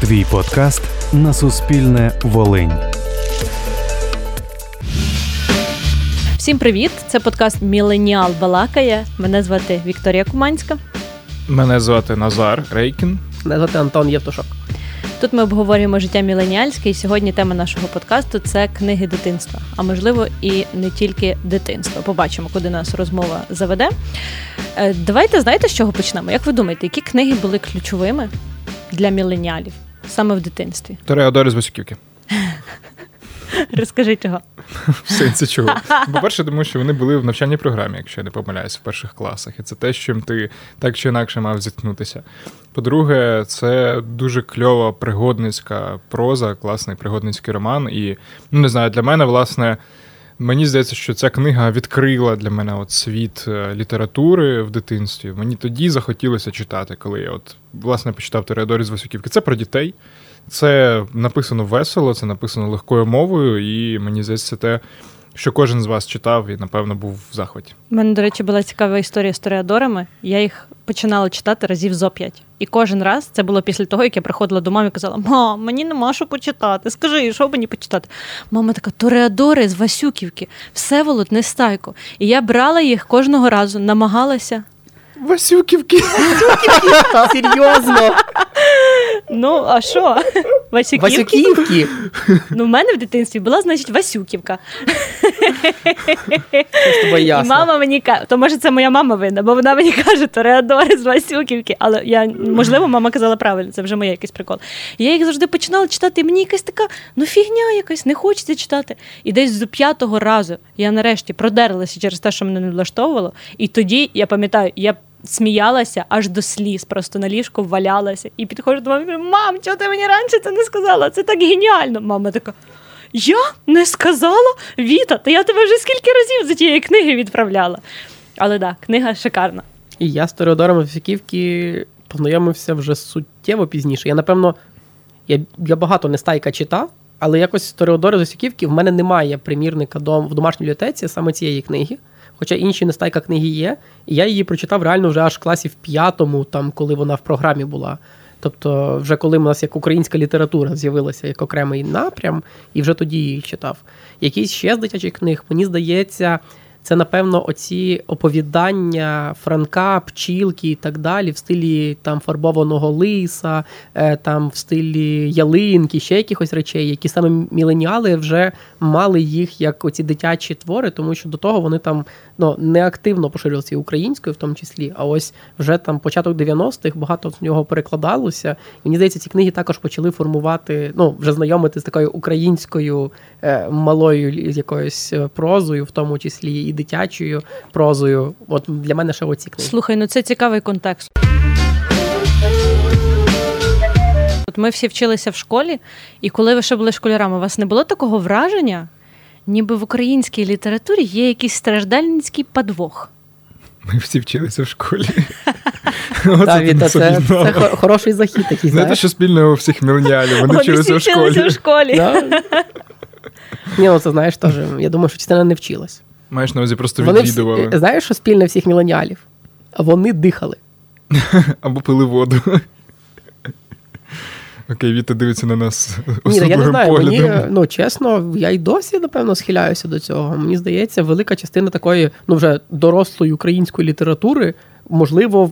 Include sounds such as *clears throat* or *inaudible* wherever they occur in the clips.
Твій подкаст на Суспільне Волинь. Всім привіт! Це подкаст Міленіал Балакає. Мене звати Вікторія Куманська. Мене звати Назар Рейкін. Мене звати Антон Євтушок. Тут ми обговорюємо життя міленіальське, і сьогодні тема нашого подкасту це книги дитинства, а можливо і не тільки дитинства. Побачимо, куди нас розмова заведе. Е, давайте знаєте, з чого почнемо? Як ви думаєте, які книги були ключовими для міленіалів саме в дитинстві? Тореадори з Васюківки. *laughs* Розкажи чого. *laughs* В сенсі чого? *laughs* По-перше, тому що вони були в навчальній програмі, якщо я не помиляюсь, в перших класах. І це те, з чим ти так чи інакше мав зіткнутися. По-друге, це дуже кльова пригодницька проза, класний пригодницький роман. І ну не знаю, для мене, власне. Мені здається, що ця книга відкрила для мене от світ е, літератури в дитинстві. Мені тоді захотілося читати, коли я от власне почитав Тереодорі з Васюківки. Це про дітей. Це написано весело, це написано легкою мовою, і мені здається, це те, що кожен з вас читав і, напевно, був в захваті. У мене, до речі, була цікава історія з Тореадорами. Я їх починала читати разів зо п'ять. І кожен раз це було після того, як я приходила до мами і казала: Мам, мені нема що почитати. Скажи, що мені почитати? Мама така: Тореадори з Васюківки, Всеволод Нестайко. І я брала їх кожного разу, намагалася. Васюківки! *laughs* Серйозно! Ну, а що? *laughs* Васюківки? Васюківки! Ну, в мене в дитинстві була, значить, Васюківка. І мама мені каже, то може це моя мама винна, бо вона мені каже, Тореадори з Васюківки. Але я, можливо, мама казала правильно, це вже моя якийсь прикол. Я їх завжди починала читати, і мені якась така, ну фігня якась, не хочеться читати. І десь з п'ятого разу я нарешті продерлася через те, що мене не влаштовувало. І тоді, я пам'ятаю, я. Сміялася аж до сліз, просто на ліжку валялася. І підходжу до мами і кажу, мам, чого ти мені раніше це не сказала? Це так геніально. Мама така. Я не сказала Віта, та я тебе вже скільки разів за тієї книги відправляла. Але так, да, книга шикарна. І я з Тореодором Васюківки познайомився вже суттєво пізніше. Я, напевно, я, я багато нестайка читав, але якось з Тореодора Васюківки в мене немає примірника в домашній бібліотеці саме цієї книги. Хоча інші нестайка книги є, і я її прочитав реально вже аж в класі в п'ятому, там, коли вона в програмі була. Тобто, вже коли в нас як українська література з'явилася як окремий напрям, і вже тоді її читав. Якісь ще з дитячих книг, мені здається, це, напевно, оці оповідання Франка, пчілки і так далі, в стилі там фарбованого лиса, е, там в стилі ялинки, ще якихось речей, які саме міленіали вже мали їх як оці дитячі твори, тому що до того вони там ну, не активно поширювалися українською, в тому числі. А ось вже там початок 90-х багато з нього перекладалося. І мені здається, ці книги також почали формувати, ну вже знайомити з такою українською е, малою якоюсь е, прозою, в тому числі і дитячою прозою. От для мене ще оці книги. Слухай, ну це цікавий контекст. От ми всі вчилися в школі, і коли ви ще були школярами, у вас не було такого враження, ніби в українській літературі є якийсь страждальницький подвох. Ми всі вчилися в школі. *laughs* Так, Віта, це, це хороший захід такий. Знаєте, що спільного у всіх мільйонів? Вони вчилися в всі вчилися школі. в школі. Да? Ні, ну це знаєш теж. Я думаю, що частина не вчилась. Маєш на увазі просто Вони всі, відвідували знаєш, що спільне всіх міленіалів? Вони дихали. *laughs* або пили воду. Окей, Віта дивиться на нас Ні, ну, я не знаю. Мені, ну чесно, я й досі, напевно, схиляюся до цього. Мені здається, велика частина такої, ну вже дорослої української літератури, можливо,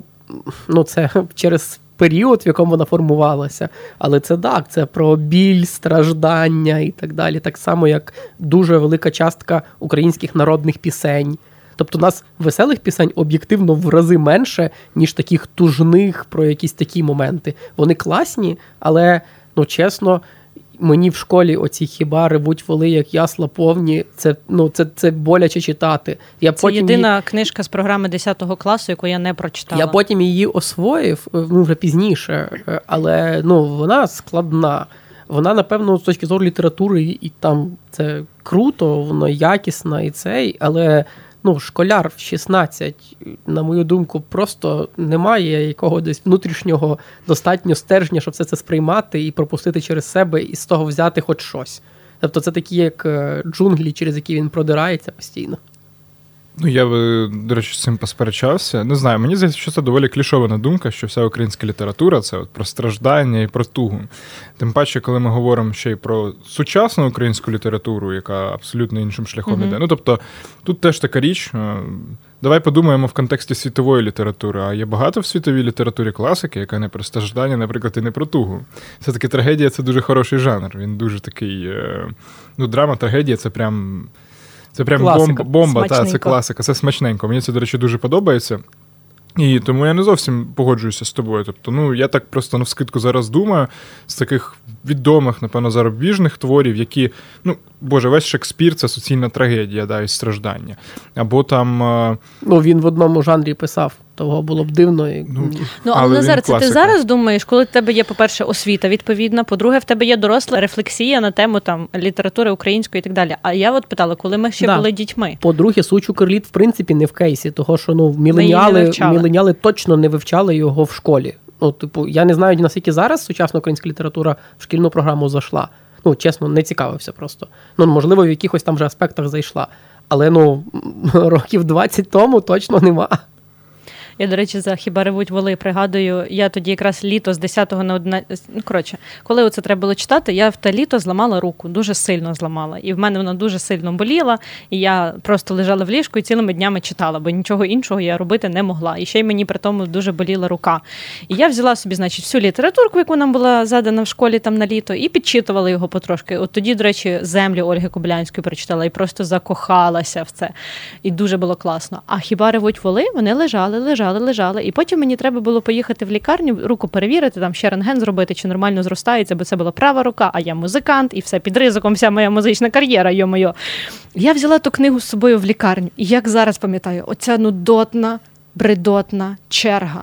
ну це *laughs* через період, в якому вона формувалася. Але це так, це про біль, страждання і так далі. Так само, як дуже велика частка українських народних пісень. Тобто, у нас веселих пісень об'єктивно в рази менше, ніж таких тужних про якісь такі моменти. Вони класні, але ну чесно, мені в школі оці хіба ревуть воли, як ясла повні. Це ну це, це боляче читати. Я Це потім єдина її, книжка з програми 10 класу, яку я не прочитала. я потім її освоїв е, ну, вже пізніше, е, але ну вона складна. Вона, напевно, з точки зору літератури, і, і там це круто, воно якісно і цей, але ну, школяр в 16, на мою думку, просто немає якого десь внутрішнього достатньо стержня, щоб все це сприймати і пропустити через себе, і з того взяти хоч щось. Тобто це такі, як е, джунглі, через які він продирається постійно. Ну, я би, до речі, з цим посперечався. Не знаю, мені здається, що це доволі клішована думка, що вся українська література це от про страждання і про тугу. Тим паче, коли ми говоримо ще й про сучасну українську літературу, яка абсолютно іншим шляхом Мгм. іде. Ну, тобто, тут теж така річ. е, Давай подумаємо в контексті світової літератури. А є багато в світовій літературі класики, яка не про страждання, наприклад, і не про тугу. Все-таки трагедія це дуже хороший жанр. Він дуже такий. е, Ну, драма, трагедія це прям. Це прям Класика. бомба, бомба та, це класика, це смачненько. Мені це, до речі, дуже подобається. І тому я не зовсім погоджуюся з тобою. Тобто, ну я так просто навскидку зараз думаю з таких відомих, напевно, зарубіжних творів, які, ну, Боже, весь Шекспір це суцільна трагедія, да, і страждання. Або там. е, Ну, він в одному жанрі писав, того було б дивно. І... Ну, Ну, Але але Назар, це ти зараз думаєш, коли в тебе є, по-перше, освіта відповідна, по-друге, в тебе є доросла рефлексія на тему там літератури української і так далі. А я от питала, коли ми ще Да. були дітьми. По-друге, Сучу Керліт, в принципі, не в кейсі, того що ну, міленіали, міленіали точно не вивчали його в школі. Ну, типу, я не знаю, наскільки зараз сучасна українська література в шкільну програму зайшла. Ну, чесно, не цікавився просто. Ну, можливо, в якихось там же аспектах зайшла. Але ну, *laughs* років 20 тому точно нема. Я, до речі, за хіба ревуть воли пригадую, я тоді якраз літо з 10 на 11... Ну, коротше, коли оце треба було читати, я в те літо зламала руку, дуже сильно зламала. І в мене вона дуже сильно боліла, і я просто лежала в ліжку і цілими днями читала, бо нічого іншого я робити не могла. І ще й мені при тому дуже боліла рука. І я взяла собі, значить, всю літературку, яку нам була задана в школі там на літо, і підчитувала його потрошки. От тоді, до речі, землі Ольги Кобилянської прочитала і просто закохалася в це. І дуже було класно. А хіба ревуть воли? Вони лежали, лежали, лежали. І потім мені треба було поїхати в лікарню, руку перевірити, там ще рентген зробити, чи нормально зростається, бо це була права рука, а я музикант, і все під ризиком, вся моя музична кар'єра, йо-моє. Я взяла ту книгу з собою в лікарню. І як зараз пам'ятаю, оця нудотна, бредотна черга.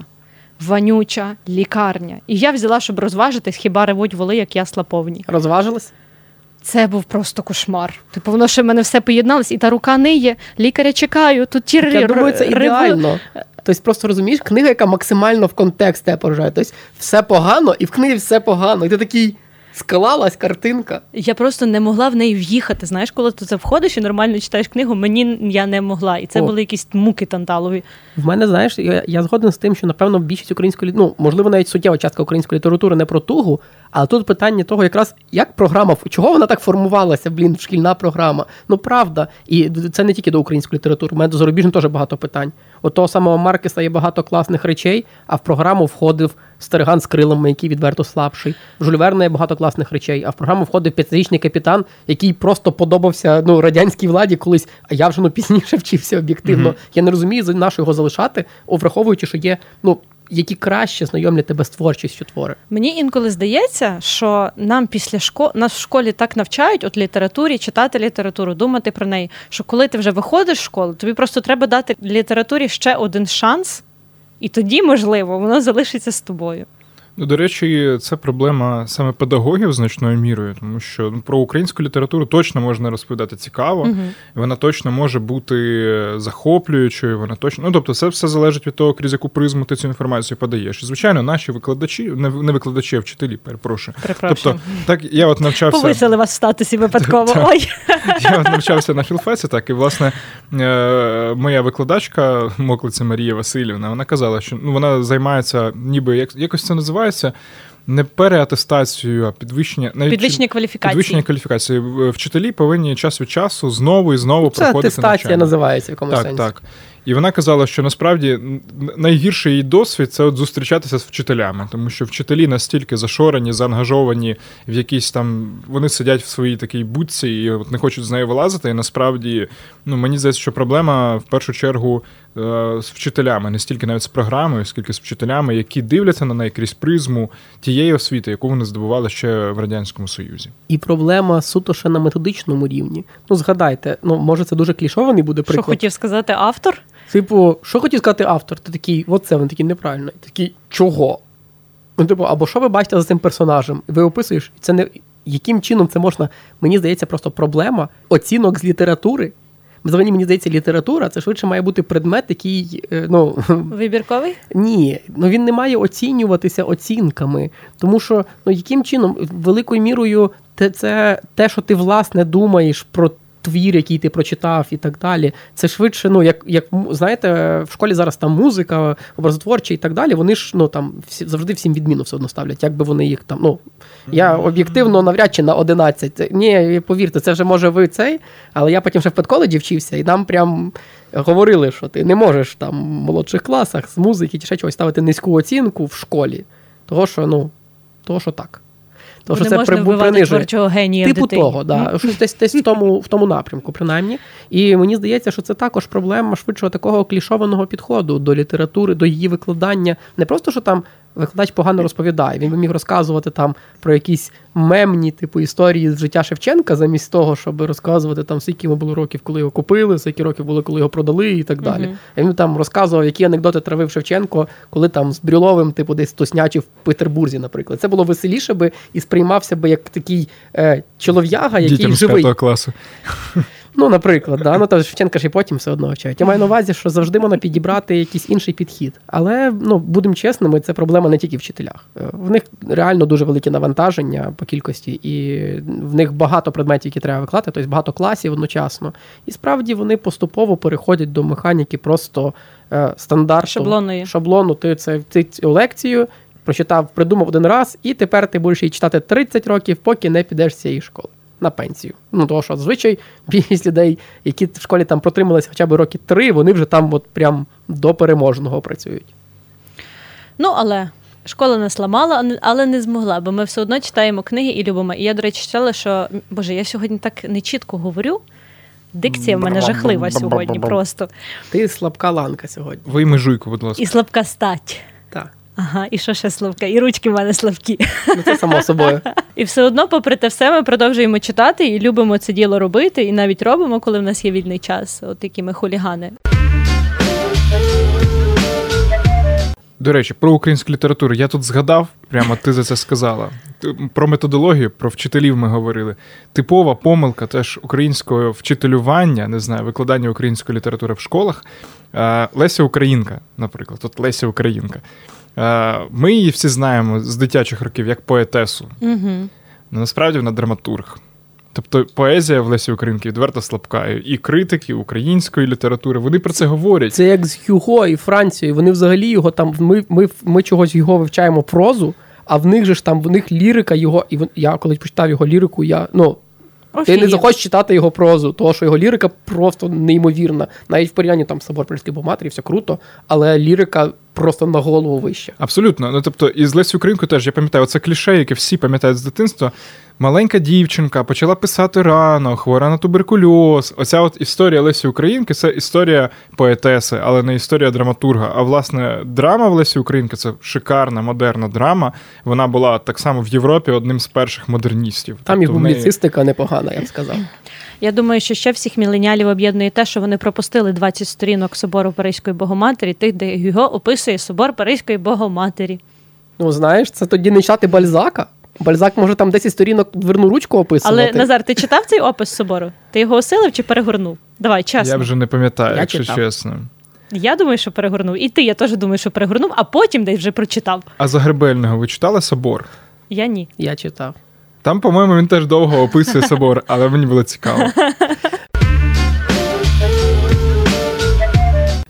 Вонюча лікарня. І я взяла, щоб розважитись, хіба ревуть воли, як ясла повні. Розважилась? Це був просто кошмар. Типу, воно ще в мене все поєдналось, і та рука ниє, лікаря чекаю, тут ті Я думаю, це ідеально. Тобто, просто розумієш, книга, яка максимально в контекст тебе поражає. Тобто, все погано, і в книгі все погано. І ти такий склалась картинка. Я просто не могла в неї в'їхати. Знаєш, коли ти це входиш і нормально читаєш книгу, мені я не могла. І це О. були якісь муки танталові. В мене, знаєш, я, я згоден з тим, що напевно більшість української ну, можливо, навіть суттєва частка української літератури не про тугу, але тут питання того, якраз як програма, чого вона так формувалася, блін, шкільна програма. Ну правда, і це не тільки до української літератури. У мене до зарубіжної теж багато питань. От того самого Маркеса є багато класних речей, а в програму входив Стереган з крилами, який відверто слабший. В Жюль Верна є багато класних речей, а в програму входив п'ятирічний капітан, який просто подобався ну, радянській владі колись, а я вже ну, пізніше *laughs* вчився об'єктивно. Мгм. Я не розумію, за нащо його залишати, враховуючи, що є ну, які краще знайомлять тебе з творчістю твори. Мені інколи здається, що нам після школи нас в школі так навчають от літературі, читати літературу, думати про неї. Що коли ти вже виходиш з школи, тобі просто треба дати літературі ще один шанс, і тоді, можливо, воно залишиться з тобою. Ну, до речі, це проблема саме педагогів значною мірою, тому що ну, про українську літературу точно можна розповідати цікаво, Угу. вона точно може бути захоплюючою, вона точно. Ну, тобто, це все залежить від того, крізь яку призму ти цю інформацію подаєш. І, звичайно, наші викладачі, не викладачі, а вчителі, перепрошую. Тобто, так я от навчався. Повисили вас в статусі випадково. Ой. Я от навчався на філфеці, так, і власне е, моя викладачка, моклиця Марія Васильівна, вона казала, що ну, вона займається, ніби як, якось це називається. Не переатестацією, а підвищення навіть Підвищення кваліфікації. підвищення кваліфікації. Вчителі повинні час від часу знову і знову Це проходити атестація навчання. називається в якомусь Так, сенсі. так. І вона казала, що насправді найгірший її досвід це от зустрічатися з вчителями, тому що вчителі настільки зашорені, заангажовані в якісь там. Вони сидять в своїй такій будці і от не хочуть з неї вилазити. І насправді, ну мені здається, що проблема в першу чергу е, з вчителями, не стільки навіть з програмою, скільки з вчителями, які дивляться на неї крізь призму тієї освіти, яку вони здобували ще в радянському союзі. І проблема суто ще на методичному рівні. Ну, згадайте, ну може це дуже клішований буде Що хотів сказати автор? Типу, що хотів сказати автор? Ти такий, от це він такий неправильно. І Такий, чого? Ну, типу, або що ви бачите за цим персонажем? Ви описуєш, і це не яким чином це можна. Мені здається, просто проблема оцінок з літератури. Взагалі, мені здається, література це швидше має бути предмет, який е, ну *laughs* Вибірковий? ні, ну він не має оцінюватися оцінками, тому що ну яким чином великою мірою те, це те, що ти власне думаєш про твір, який ти прочитав, і так далі. Це швидше, ну як як знаєте, в школі зараз там музика, образотворча і так далі. Вони ж ну там всі завжди всім відміну все одно ставлять, як би вони їх там. Ну я об'єктивно навряд чи на 11. Ні, повірте, це вже може ви цей, але я потім ще в педколеджі вчився, і нам прям говорили, що ти не можеш там в молодших класах з музики чи ще чогось ставити низьку оцінку в школі. Того, що ну, того, що так. Тому що це прибу принижує. генія Типу дитині. того, да. щось десь десь в тому в тому напрямку, принаймні. І мені здається, що це також проблема швидшого такого клішованого підходу до літератури, до її викладання. Не просто що там викладач погано розповідає. Він би міг розказувати там про якісь мемні типу історії з життя Шевченка, замість того, щоб розказувати там, скільки йому було років, коли його купили, скільки років було, коли його продали, і так далі. Uh-huh. І Він там розказував, які анекдоти травив Шевченко, коли там з Брюловим, типу, десь тоснячив в Петербурзі, наприклад. Це було веселіше би і сприймався би як такий е, чолов'яга, який Дітям живий. з класу. Ну, наприклад, да. ну, то Шевченка ж і потім все одно вчать. Я маю на увазі, що завжди можна підібрати якийсь інший підхід. Але ну, будемо чесними, це проблема не тільки вчителях. Е, в них реально дуже велике навантаження по кількості, і в них багато предметів, які треба викладати, тобто багато класів одночасно. І справді вони поступово переходять до механіки просто е, стандарту Шаблонної. шаблону. Ти це ти цю лекцію прочитав, придумав один раз, і тепер ти будеш її читати 30 років, поки не підеш з цієї школи на пенсію. Ну, того, що зазвичай більшість людей, які в школі там протрималися хоча б роки три, вони вже там от прям до переможного працюють. Ну, але. Школа нас ламала, але не змогла, бо ми все одно читаємо книги і любимо. І я, до речі, читала, що Боже, я сьогодні так нечітко говорю. Дикція в мене жахлива сьогодні. Просто ти слабка ланка сьогодні. Вийми жуйку, будь ласка. І слабка стать. Так. Ага, і що ще слабке? І ручки в мене слабкі. Ну це само собою. *laughs* І все одно, попри те все, ми продовжуємо читати і любимо це діло робити, і навіть робимо, коли в нас є вільний час, от які ми хулігани. До речі, про українську літературу я тут згадав, прямо ти за це сказала. Про методологію, про вчителів ми говорили. Типова помилка теж українського вчителювання, не знаю, викладання української літератури в школах. Леся Українка, наприклад, от Леся Українка. Ми її всі знаємо з дитячих років як поетесу. Угу. Насправді вона драматург. Тобто поезія в Лесі Українки відверто слабка. І критики української літератури вони про це говорять. Це як з Хюго і Францією. Вони взагалі його там. Ми ми, ми чогось його вивчаємо прозу, а в них же ж там в них лірика його. І я коли почитав його лірику, я ну. Ти не захочеш читати його прозу, тому що його лірика просто неймовірна. Навіть в порівнянні там собор Польської богоматері, все круто, але лірика просто на голову вище. Абсолютно. Ну тобто, і з Лесі Українкою теж я пам'ятаю, це кліше, яке всі пам'ятають з дитинства. Маленька дівчинка почала писати рано, хвора на туберкульоз. Оця от історія Лесі Українки це історія поетеси, але не історія драматурга. А власне, драма в Лесі Українки це шикарна, модерна драма. Вона була так само в Європі одним з перших модерністів. Там тобто і публіцистика неї... непогана, я б сказав. Я думаю, що ще всіх міленіалів об'єднує те, що вони пропустили 20 сторінок собору Паризької Богоматері, тих, де його описує собор Паризької Богоматері. Ну, знаєш, це тоді не читати Бальзака. Бальзак може там 10 сторінок дверну ручку описувати. Але Назар, ти читав цей опис собору? Ти його осилив чи перегорнув? Давай, чесно. Я вже не пам'ятаю, я якщо читав. чесно. Я думаю, що перегорнув. І ти, я теж думаю, що перегорнув, а потім десь вже прочитав. А Загребельного ви читали собор? Я ні. Я читав. Там, по-моєму, він теж довго описує собор, але мені було цікаво. *laughs*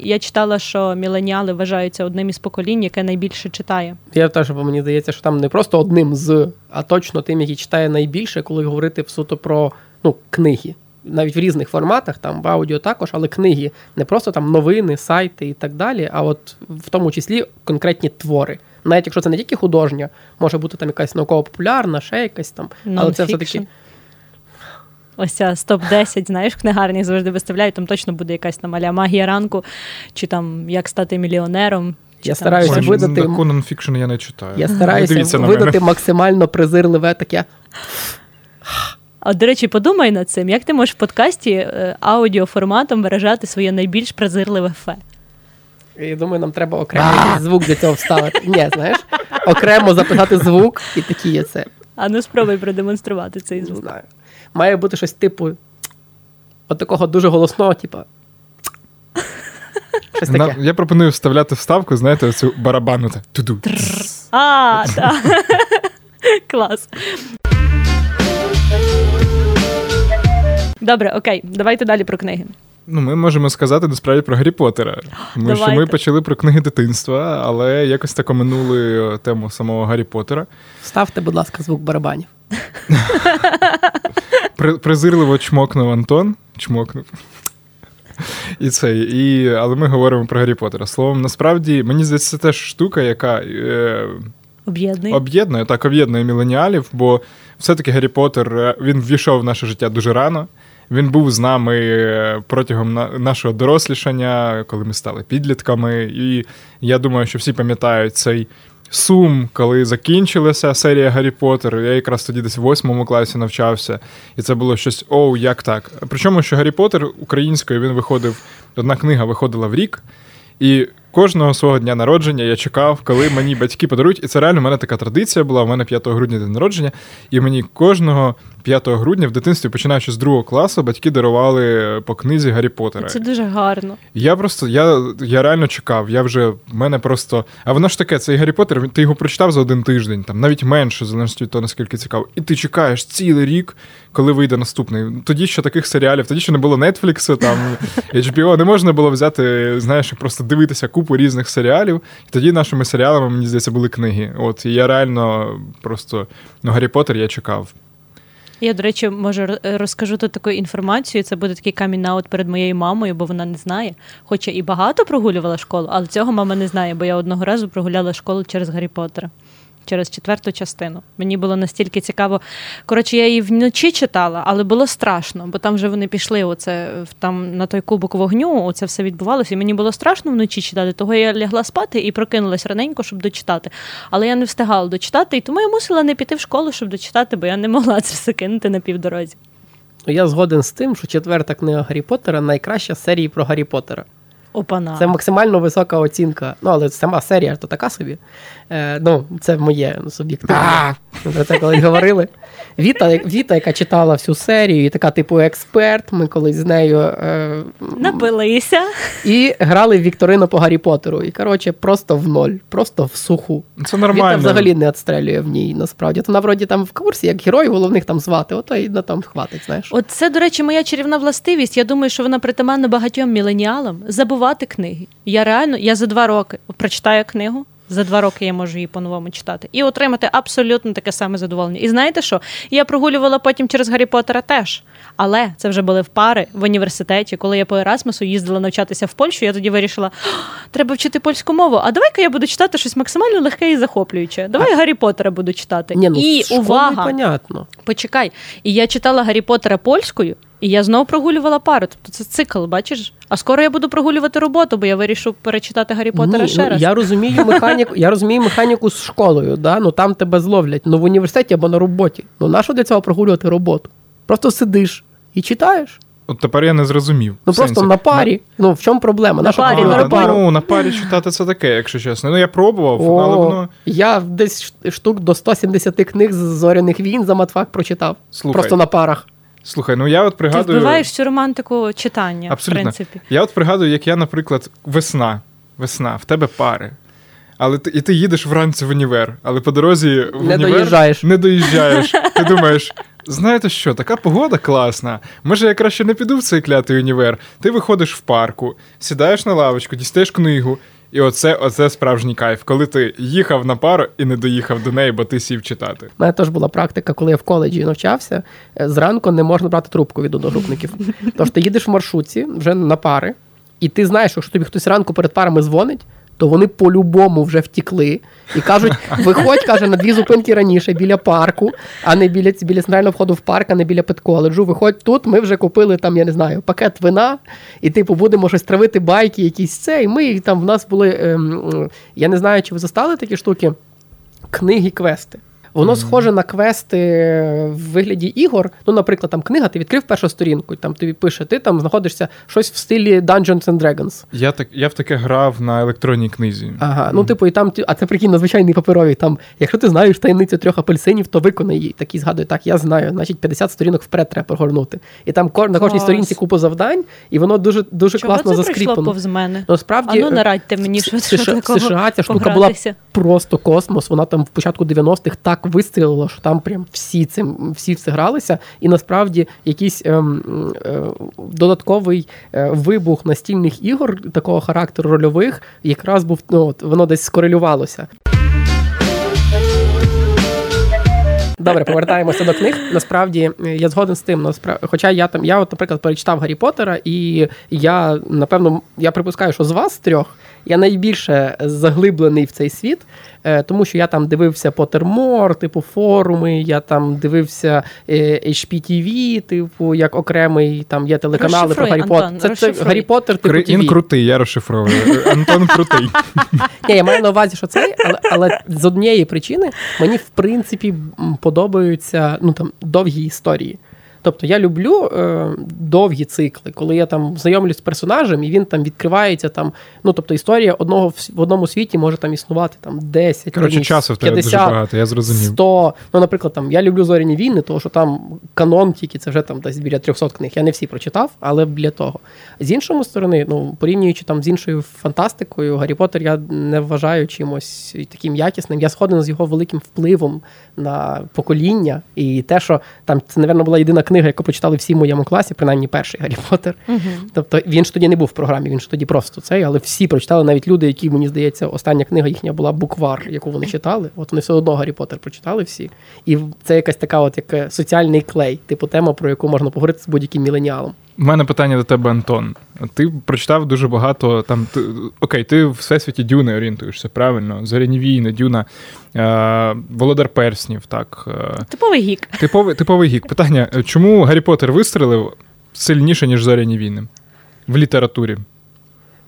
Я читала, що міленіали вважаються одним із поколінь, яке найбільше читає. Я теж, бо мені здається, що там не просто одним з, а точно тим, який читає найбільше, коли говорити суто про ну, книги. Навіть в різних форматах, там в аудіо також, але книги не просто там новини, сайти і так далі, а от в тому числі конкретні твори. Навіть якщо це не тільки художня, може бути там якась науково-популярна, ще якась там, але це все таки. Ось ця стоп 10 знаєш, в книгарні завжди виставляють, там точно буде якась там аля магія ранку, чи там як стати мільйонером. Чи я там, стараюся Ой, видати. нонфікшн я не читаю. Я *laughs* стараюся видати максимально презирливе таке. А до речі, подумай над цим, як ти можеш в подкасті е, аудіоформатом виражати своє найбільш презирливе фе. Я думаю, нам треба окремий звук для цього вставити. Ні, знаєш, окремо записати звук і такі є це. А ну спробуй продемонструвати цей звук. Не знаю. Має бути щось типу от такого дуже голосного, типу. *tsk* Щось таке. Я пропоную вставляти вставку, знаєте, цю барабану. Туду. А, так. *laughs* Клас. Добре, окей, давайте далі про книги. Ну, ми можемо сказати насправді про Гаррі Поттера. Тому що ми почали про книги дитинства, але якось так оминули тему самого Гаррі Поттера. Ставте, будь ласка, звук барабанів. *laughs* При- Презирливо чмокнув Антон. Чмокнув. І це, і, але ми говоримо про Гаррі Поттера. Словом, насправді, мені здається, це теж штука, яка е, Об'єднує. об'єднує, так, об'єднує міленіалів, бо все-таки Гаррі Поттер е, він ввійшов в наше життя дуже рано. Він був з нами е, протягом нашого дорослішання, коли ми стали підлітками. І я думаю, що всі пам'ятають цей сум, коли закінчилася серія Гаррі Поттер. Я якраз тоді десь в восьмому класі навчався, і це було щось оу, як так. Причому, що Гаррі Поттер українською він виходив, одна книга виходила в рік. І кожного свого дня народження я чекав, коли мені батьки подарують. І це реально в мене така традиція була. У мене 5 грудня день народження, і мені кожного 5 грудня в дитинстві, починаючи з другого класу, батьки дарували по книзі Гаррі Поттера. Це дуже гарно. Я просто, я, я реально чекав. Я вже в мене просто. А воно ж таке, цей Гаррі Поттер, ти його прочитав за один тиждень, там навіть менше, залежно від того, наскільки цікаво. І ти чекаєш цілий рік, коли вийде наступний. Тоді ще таких серіалів, тоді ще не було Netflix, там *laughs* HBO, не можна було взяти, знаєш, просто дивитися купу різних серіалів. І тоді нашими серіалами, мені здається, були книги. От і я реально просто ну, Гаррі Поттер я чекав. Я, до речі, може розкажу тут таку інформацію. Це буде такий камінаут перед моєю мамою, бо вона не знає. Хоча і багато прогулювала школу, але цього мама не знає, бо я одного разу прогуляла школу через Гаррі Поттера. Через четверту частину. Мені було настільки цікаво. Коротше, я її вночі читала, але було страшно, бо там вже вони пішли оце, там, на той кубок вогню, оце все відбувалося. І мені було страшно вночі читати, того я лягла спати і прокинулась раненько, щоб дочитати. Але я не встигала дочитати, і тому я мусила не піти в школу, щоб дочитати, бо я не могла *laughs* це все кинути на півдорозі. Ну, Я згоден з тим, що четверта книга Гаррі Поттера найкраща з серії про Гаррі Поттера. Опана. Це максимально висока оцінка. Ну, але сама серія то така собі. Е, ну, це моє суб'єктивне. Про це колись говорили. Віта, Віта, яка читала всю серію, і така, типу, експерт. Ми колись з нею е, Напилися. і грали в Вікторину по Гаррі Поттеру. І, коротше, просто в ноль, просто в суху. Це Віта нормально. взагалі не відстрелює в ній, насправді. То вона вроді там в курсі, як герой головних там звати, ото і на там хватить, знаєш. От це, до речі, моя чарівна властивість. Я думаю, що вона притаманна багатьом міленіалам забувати книги. Я реально, я за два роки прочитаю книгу. За два роки я можу її по-новому читати і отримати абсолютно таке саме задоволення. І знаєте що? Я прогулювала потім через Гаррі Поттера теж. Але це вже були в пари в університеті, коли я по Ерасмусу їздила навчатися в Польщу. Я тоді вирішила, «О, треба вчити польську мову. А давай-ка я буду читати щось максимально легке і захоплююче. Давай Гаррі Поттера буду читати. Ні, ну, і увага! понятно. Почекай. І я читала Гаррі Поттера польською, і я знову прогулювала пару. Тобто це цикл, бачиш? А скоро я буду прогулювати роботу, бо я вирішу перечитати Гаррі Поттера Ні, ще ну, раз. Я розумію *laughs* механіку, я розумію механіку з школою, да? ну там тебе зловлять. Ну в університеті або на роботі. Ну нащо для цього прогулювати роботу? Просто сидиш і читаєш. От тепер я не зрозумів. Ну просто сенсі, на парі. Ну в чому проблема? На Нащо парі, прогулювати на А, пару? ну, на парі читати це таке, якщо чесно. Ну, я пробував, але воно. я десь ш- штук до 170 книг з зоряних війн за матфак прочитав. Слухай. Просто на парах. Слухай, ну я от Ти пригадую. вбиваєш всю романтику читання, Абсолютно. в принципі. Я от пригадую, як я, наприклад, весна. Весна, в тебе пари. Але ти, і ти їдеш вранці в універ, але по дорозі в Не універ доїжджаєш. не доїжджаєш. Ти думаєш, знаєте що, така погода класна. Може, я краще не піду в цей клятий універ. Ти виходиш в парку, сідаєш на лавочку, дістаєш книгу. І оце, оце справжній кайф, коли ти їхав на пару і не доїхав до неї, бо ти сів читати. У мене теж була практика, коли я в коледжі навчався. е, Зранку не можна брати трубку від одногрупників. Тож ти їдеш в маршрутці вже на пари, і ти знаєш, що тобі хтось ранку перед парами дзвонить, то вони по-любому вже втікли і кажуть: виходь, каже, на дві зупинки раніше біля парку, а не біля, біля центрального входу в парк, а не біля педколеджу. Виходь тут, ми вже купили там, я не знаю, пакет вина, і типу будемо щось травити байки, якісь це. І ми і там в нас були. Ем, я не знаю, чи ви застали такі штуки книги-квести. Воно схоже на квести в вигляді ігор. Ну, наприклад, там книга, ти відкрив першу сторінку, і там тобі пише, ти там знаходишся щось в стилі Dungeons and Dragons. Я так я в таке грав на електронній книзі. Ага, ну типу, і там, ти- а це прикинь, на звичайній паперовій. Там, якщо ти знаєш таємницю трьох апельсинів, то виконай її. Такий згадує, так, я знаю, значить 50 сторінок вперед треба прогорнути. І там кор- на кожній сторінці купу завдань, і воно дуже дуже Чого класно це прийшло повз мене? Ну, справді, а ну е, нарадьте мені, що, США ця штука була просто космос. Вона там в початку 90-х так вистрілило, що там прям всі цим всі все гралися, і насправді якийсь ем, е, додатковий е, вибух настільних ігор такого характеру рольових якраз був ну, от, воно десь скорелювалося. Добре, повертаємося до книг. Насправді е, я згоден з тим. Насправ... Хоча я там, я, от, наприклад, перечитав Гаррі Поттера, і я напевно я припускаю, що з вас трьох я найбільше заглиблений в цей світ, тому що я там дивився Поттермор, типу форуми, я там дивився е, HPTV, типу, як окремий там є телеканали про Гаррі Поттер. Це, це Гаррі Поттер, типу Крин TV. крутий, я розшифровую. *laughs* Антон крутий. *laughs* Ні, я маю на увазі, що це, але, але з однієї причини мені в принципі подобаються ну там довгі історії. Тобто я люблю е, довгі цикли, коли я там знайомлюсь з персонажем, і він там відкривається там. Ну тобто історія одного в, в одному світі може там існувати там 10, Коротше, там, часу в тебе 50, дуже багато, я зрозумів. 100. Ну, наприклад, там я люблю зоряні війни, тому що там канон тільки це вже там десь біля 300 книг. Я не всі прочитав, але біля того. З іншої сторони, ну порівнюючи там з іншою фантастикою, Гаррі Поттер я не вважаю чимось таким якісним. Я сходен з його великим впливом на покоління, і те, що там це, напевно, була єдина книга, яку прочитали всі в моєму класі, принаймні перший Гаррі Поттер. Угу. Тобто він ж тоді не був в програмі, він ж тоді просто цей, але всі прочитали навіть люди, які, мені здається, остання книга їхня була буквар, яку вони читали. От вони все одно Гаррі Поттер прочитали всі. І це якась така, от як е, соціальний клей, типу тема, про яку можна поговорити з будь-яким міленіалом. У мене питання до тебе, Антон. Ти прочитав дуже багато там. Ти, окей, ти в всесвіті Дюни орієнтуєшся, правильно? Зоряні війни, Дюна, е, Володар Перснів, так. Е, Типовий гік. типовий, типовий гік. Питання: чому Гаррі Поттер вистрелив сильніше, ніж Зоряні війни в літературі?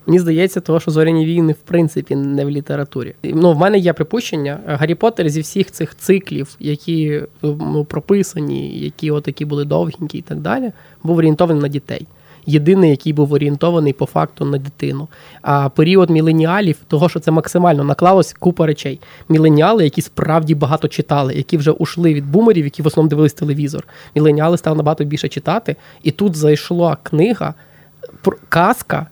Мені здається, того, що зоряні війни в принципі не в літературі. Ну, в мене є припущення. Гаррі Поттер зі всіх цих циклів, які ну, прописані, які отакі були довгенькі і так далі, був орієнтований на дітей. Єдиний, який був орієнтований по факту на дитину. А період міленіалів, того, що це максимально наклалось купа речей. Міленіали, які справді багато читали, які вже ушли від бумерів, які в основному дивились телевізор. Міленіали стали набагато більше читати, і тут зайшла книга, казка,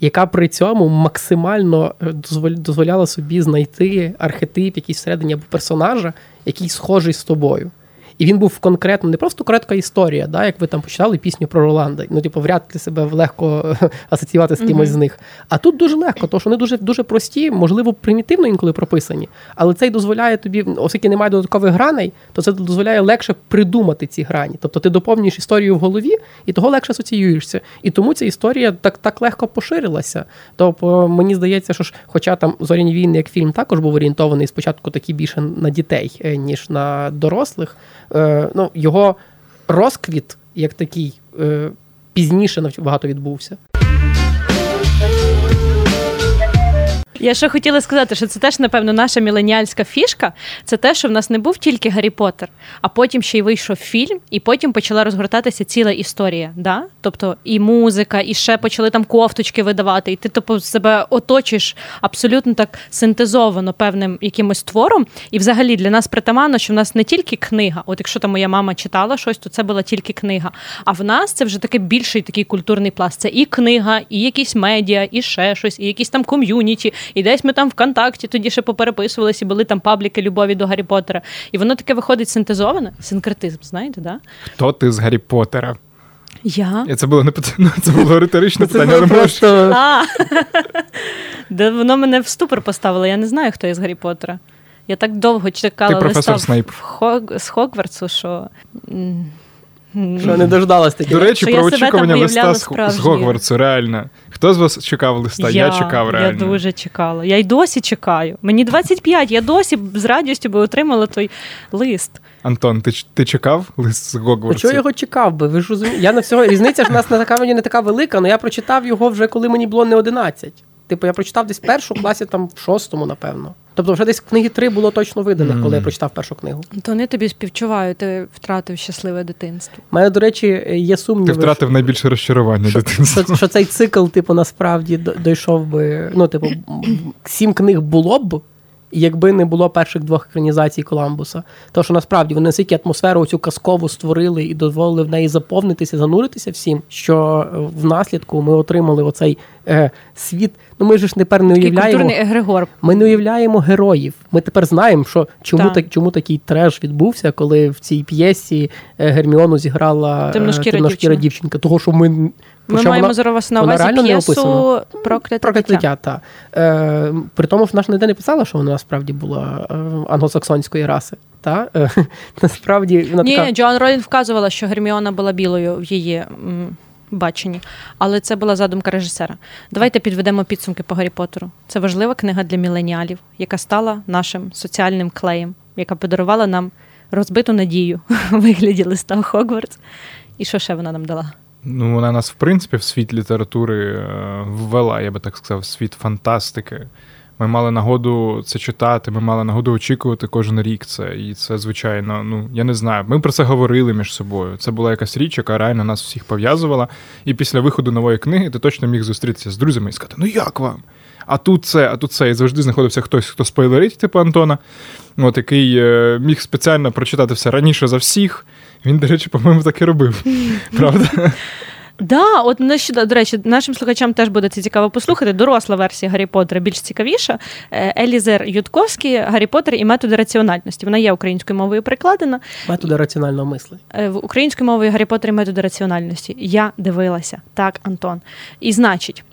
яка при цьому максимально е, дозволяла собі знайти архетип якийсь всередині або персонажа, який схожий з тобою. І він був конкретно не просто коротка історія, да, як ви там почитали пісню про Роланда. Ну, типу, вряд ли себе легко *laughs* асоціювати з кимось Мгм. з них. А тут дуже легко, тому що вони дуже дуже прості, можливо, примітивно інколи прописані. Але це й дозволяє тобі, оскільки немає додаткових граней, то це дозволяє легше придумати ці грані. Тобто ти доповнюєш історію в голові, і того легше асоціюєшся. І тому ця історія так, так легко поширилася. Тобто мені здається, що ж, хоча там зоряні війни як фільм також був орієнтований спочатку такий більше на дітей, е, ніж на дорослих. Е, ну, його розквіт як такий е, пізніше багато відбувся. Я ще хотіла сказати, що це теж, напевно, наша міленіальська фішка. Це те, що в нас не був тільки Гаррі Поттер, а потім ще й вийшов фільм, і потім почала розгортатися ціла історія. Да? Тобто і музика, і ще почали там кофточки видавати, і ти тобто, себе оточиш абсолютно так синтезовано певним якимось твором. І взагалі для нас притаманно, що в нас не тільки книга. От якщо там моя мама читала щось, то це була тільки книга. А в нас це вже такий більший такий культурний пласт. Це і книга, і якісь медіа, і ще щось, і якісь там ком'юніті. І десь ми там ВКонтакті тоді ще попереписувалися, були там пабліки любові до Гаррі Поттера. І воно таке виходить синтезоване. Синкретизм, знаєте, да? Хто ти з Гаррі Поттера? Я. І це було не питання, це було риторичне Це питання. було але просто воно мене в ступор поставило. Я не знаю, хто із Гаррі Поттера. Я так довго чекала Ти професор листа Снейп. в Хог... з Хогвартсу, що. Що не дождалась таки. До речі, Що про я очікування листа виявляла з. Гогвартсу, реально. Хто з вас чекав листа? Я, чекав реально. Я дуже чекала. Я й досі чекаю. Мені 25, я досі б з радістю би отримала той лист. Антон, ти, ти чекав лист з Гогвартсу? чого його чекав би? Ви ж розумієте? Я на всього різниця ж в нас не така мені не така велика, але я прочитав його вже коли мені було не 11. Типу, я прочитав десь в першу класі, там в шостому, напевно. Тобто, вже десь книги три було точно видано, Мгм. коли я прочитав першу книгу. То не тобі співчуваю, ти втратив щасливе дитинство. У мене, до речі, є Ти сумніви. втратив найбільше розчарування дитинства. що, що цей цикл, типу, насправді дійшов би. Ну, типу, сім книг було б, якби не було перших двох екранізацій Коламбуса. Тому що насправді вони настільки атмосферу цю казкову створили і дозволили в неї заповнитися, зануритися всім, що в наслідку ми отримали оцей світ. Ну ми ж тепер не Такий уявляємо. культурний егрегор. Ми не уявляємо героїв. Ми тепер знаємо, що чому Так. так чому такий треш відбувся, коли в цій п'єсі е, Герміону зіграла е, Темношкіра темношкіра дівчина. дівчинка. Того, що ми Ми маємо вона- зараз на вона увазі не п'єсу дитя, та. Е, при тому, що вона ж ніде не писала, що вона насправді була е, англосаксонської раси. Та? Е, *laughs* насправді вона Ні, така. Джоан Ролін вказувала, що Герміона була білою в її м, баченні, але це була задумка режисера. Давайте підведемо підсумки по Гаррі Поттеру. Це важлива книга для міленіалів, яка стала нашим соціальним клеєм, яка подарувала нам розбиту надію *laughs* у вигляді листа Хогвартс. І що ще вона нам дала? Ну, вона нас, в принципі, в світ літератури е, ввела, я би так сказав, в світ фантастики. Ми мали нагоду це читати, ми мали нагоду очікувати кожен рік це. І це, звичайно, ну я не знаю. Ми про це говорили між собою. Це була якась річ, яка реально нас всіх пов'язувала. І після виходу нової книги ти точно міг зустрітися з друзями і сказати: Ну як вам? А тут це, а тут це. І завжди знаходився хтось, хто спойлерить, типу Антона, от який е, міг спеціально прочитати все раніше за всіх. Він, до речі, по-моєму, так і робив. *laughs* Правда? Да, от нещодавно, до речі, нашим слухачам теж буде це цікаво послухати. Доросла версія Гаррі Поттера більш цікавіша. Е, Елізер Ютковський, Гаррі Поттер і методи раціональності. Вона є українською мовою прикладена. Методи раціонального мислення. Е, в українською мовою Гаррі Поттер і методи раціональності. Я дивилася. Так, Антон. І значить.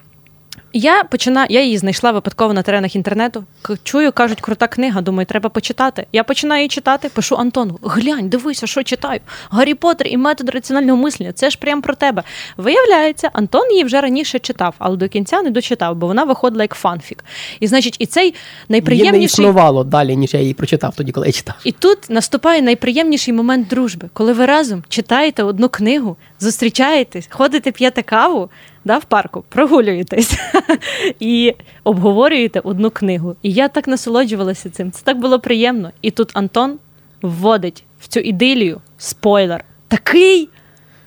Я починаю, я її знайшла випадково на теренах інтернету. Чую, кажуть, крута книга. Думаю, треба почитати. Я починаю її читати, пишу Антону: глянь, дивися, що читаю. Гаррі Поттер і метод раціонального мислення. Це ж прям про тебе. Виявляється, Антон її вже раніше читав, але до кінця не дочитав, бо вона виходила як фанфік. І значить, і цей Її не найприємніший. існувало далі, ніж я її прочитав тоді, коли я читав. І тут наступає найприємніший момент дружби, коли ви разом читаєте одну книгу, зустрічаєтесь, ходите, п'єте каву да, в парку, прогулюєтесь *laughs* і обговорюєте одну книгу. І я так насолоджувалася цим. Це так було приємно. І тут Антон вводить в цю ідилію спойлер. Такий,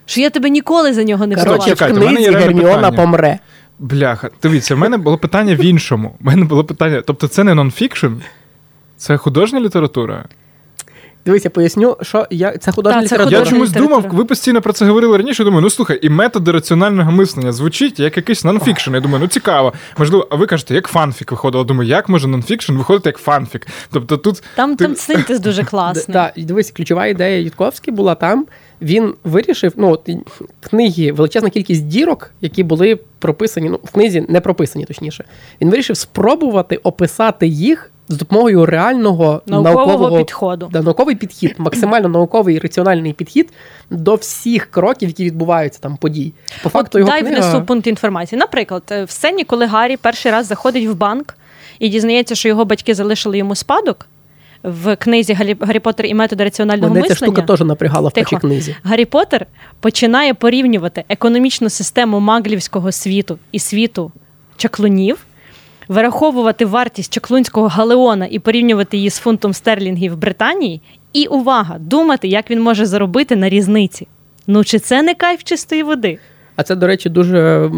що я тебе ніколи за нього не чекайте, в книзі є Герміона питання. помре. Бляха, дивіться, в мене було питання в іншому. *laughs* У мене було питання. Тобто, це не нонфікшн, це художня література. Дивися, поясню, що я це художня це література. Я чомусь література. думав, ви постійно про це говорили раніше. Думаю, ну слухай, і методи раціонального мислення звучить як якийсь нонфікшн. Я думаю, ну цікаво. Можливо, а ви кажете, як фанфік виходило. Думаю, як може нонфікшн виходити як фанфік? Тобто тут Там, ти- там синтез дуже класний. Так, і дивись, ключова ідея Ютковський була там. Він вирішив, ну от книги, величезна кількість дірок, які були прописані, ну в книзі не прописані, точніше. Він вирішив спробувати описати їх з допомогою реального Наукового наукового підходу. Да, науковий підхід, максимально науковий і раціональний підхід до всіх кроків, які відбуваються там подій. По факту От його дай книга... внесу пункт інформації. Наприклад, е, в сцені, коли Гаррі перший раз заходить в банк і дізнається, що його батьки залишили йому спадок в книзі Гаррі, Гаррі Поттер і методи раціонального Мене ця штука теж напрягала в першій книзі. Гаррі Поттер починає порівнювати економічну систему маглівського світу і світу чаклунів, вираховувати вартість чаклунського галеона і порівнювати її з фунтом стерлінгів в Британії. І увага, думати, як він може заробити на різниці. Ну чи це не кайф чистої води? А це, до речі, дуже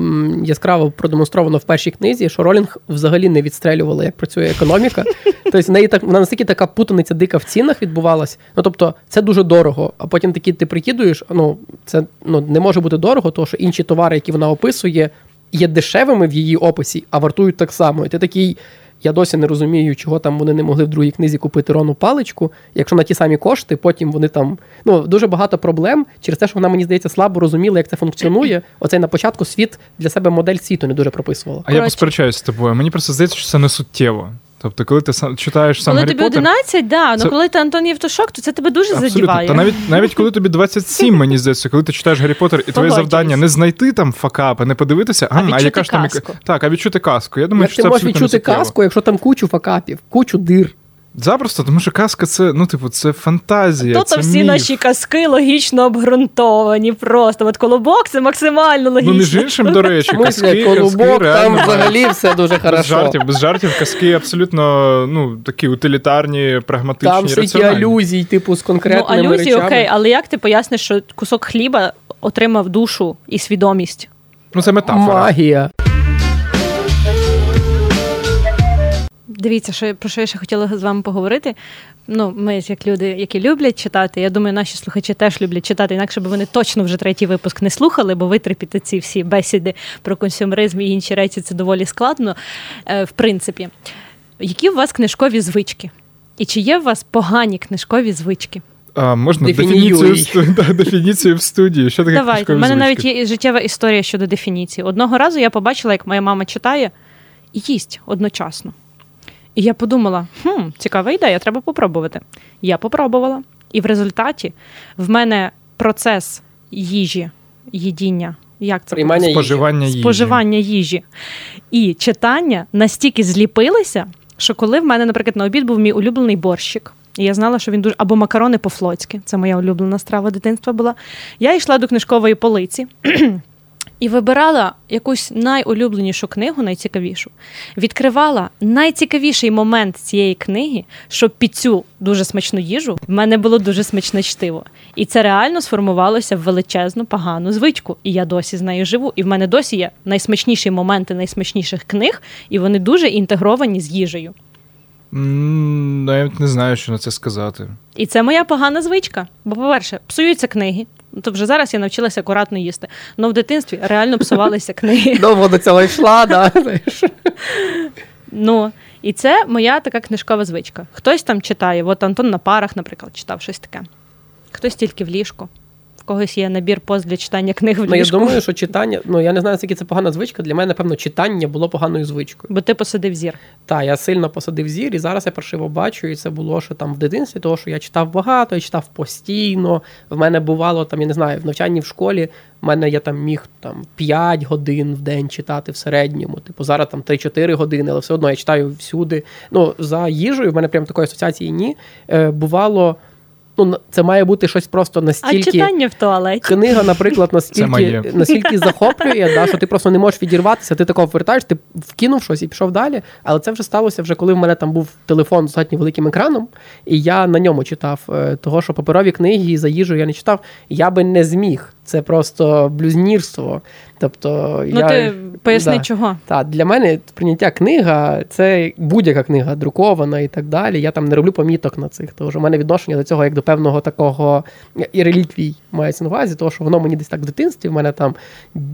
яскраво продемонстровано в першій книзі, що Ролінг взагалі не відстрелювала, як працює економіка. *laughs* Тобто в неї так вона настільки така путаниця дика в цінах відбувалась. Ну тобто, це дуже дорого. А потім такі ти прикидуєш, ну це ну не може бути дорого, тому що інші товари, які вона описує, є дешевими в її описі, а вартують так само. І ти такий. Я досі не розумію, чого там вони не могли в другій книзі купити Рону паличку. Якщо на ті самі кошти, потім вони там. Ну, дуже багато проблем через те, що вона, мені здається, слабо розуміла, як це функціонує. *clears throat* Оцей на початку світ для себе модель світу не дуже прописувала. А я посперечаюся з тобою. Мені просто здається, що це не суттєво. Тобто, коли ти сам читаєш сам коли Гаррі тобі Поттер, 11, да, це- ну коли ти Антон Євтушок, то це тебе дуже Абсолютно. задіває. Та навіть навіть коли тобі 27, мені здається, коли ти читаєш Гаррі Поттер, і твоє завдання не знайти там факапи, не подивитися, А а, а яка ж там так, а відчути казку. Я думаю, Як що ти це можеш відчути каску, казку, якщо там кучу факапів, кучу дир. Запросто, тому що казка це, ну, типу, це фантазія. То це всі міф. наші казки логічно обґрунтовані. Просто от колобок це максимально логічно. Ну, між іншим, до речі, *laughs* В смислі, казки, казки там реально взагалі все дуже без жартів, без жартів, казки абсолютно ну, такі утилітарні, прагматичні, Там стільки раціональні. алюзій, типу, з Ну, алюзії, речами. окей, але як ти поясниш, що кусок хліба отримав душу і свідомість? Ну, це метафора. Магія. Дивіться, що, про що я ще хотіла з вами поговорити. ну, ми як люди, які люблять читати. Я думаю, наші слухачі теж люблять читати, інакше б вони точно вже третій випуск не слухали, бо витерпіти ці всі бесіди про консюмеризм і інші речі це доволі складно, е, в принципі. Які у вас книжкові звички? І чи є у вас погані книжкові звички? А, можна дефініцію, дефініцію в *laughs* студії. Що таке Давайте. книжкові У мене звички? навіть є життєва історія щодо дефініції. Одного разу я побачила, як моя мама читає і їсть одночасно. І я подумала: хм, цікава ідея, треба попробувати. Я попробувала. І в результаті в мене процес їжі, їдіння. Як це Приймання їжі. Споживання їжі. споживання їжі і читання настільки зліпилися, що коли в мене, наприклад, на обід був мій улюблений борщик, і я знала, що він дуже або макарони по-флотськи, це моя улюблена страва дитинства була. Я йшла до книжкової полиці. *clears throat* І вибирала якусь найулюбленішу книгу, найцікавішу, відкривала найцікавіший момент цієї книги, щоб під цю дуже смачну їжу в мене було дуже смачне чтиво. І це реально сформувалося в величезну погану звичку. І я досі з нею живу. І в мене досі є найсмачніші моменти найсмачніших книг, і вони дуже інтегровані з їжею. Навіть не знаю, що на це сказати. І це моя погана звичка. Бо, по-перше, псуються книги. Ну, То вже зараз я навчилася акуратно їсти. Але в дитинстві реально псувалися книги. *laughs* Довго до цього йшла, да. знаєш. Ну, і це моя така книжкова звичка. Хтось там читає, от Антон на парах, наприклад, читав щось таке. Хтось тільки в ліжку. В когось є набір пост для читання книг в Ну, я думаю, що читання, ну я не знаю, наскільки це погана звичка. Для мене, напевно, читання було поганою звичкою. Бо ти посадив зір. Так, я сильно посадив зір, і зараз я паршиво бачу, і це було що там в дитинстві, того що я читав багато, я читав постійно. В мене бувало там, я не знаю, в навчанні в школі в мене я там міг там 5 годин в день читати в середньому. Типу, зараз там 3-4 години, але все одно я читаю всюди. Ну, за їжею, в мене прям такої асоціації ні. Е, бувало, ну, це має бути щось просто А настільки. читання в туалеті. Книга, наприклад, настільки, настільки захоплює, да, що ти просто не можеш відірватися, ти такого вертаєш, ти вкинув щось і пішов далі. Але це вже сталося вже коли в мене там був телефон з достатньо великим екраном, і я на ньому читав. Е, Того, що паперові книги за їжу я не читав, я би не зміг. Це просто блюзнірство. Тобто, Ну я, ти поясни, да. чого. Так, для мене прийняття книга це будь-яка книга друкована і так далі. Я там не роблю поміток на цих, що в мене відношення до цього як до певного такого і реліквій мається на увазі, тому що воно мені десь так в дитинстві. В мене там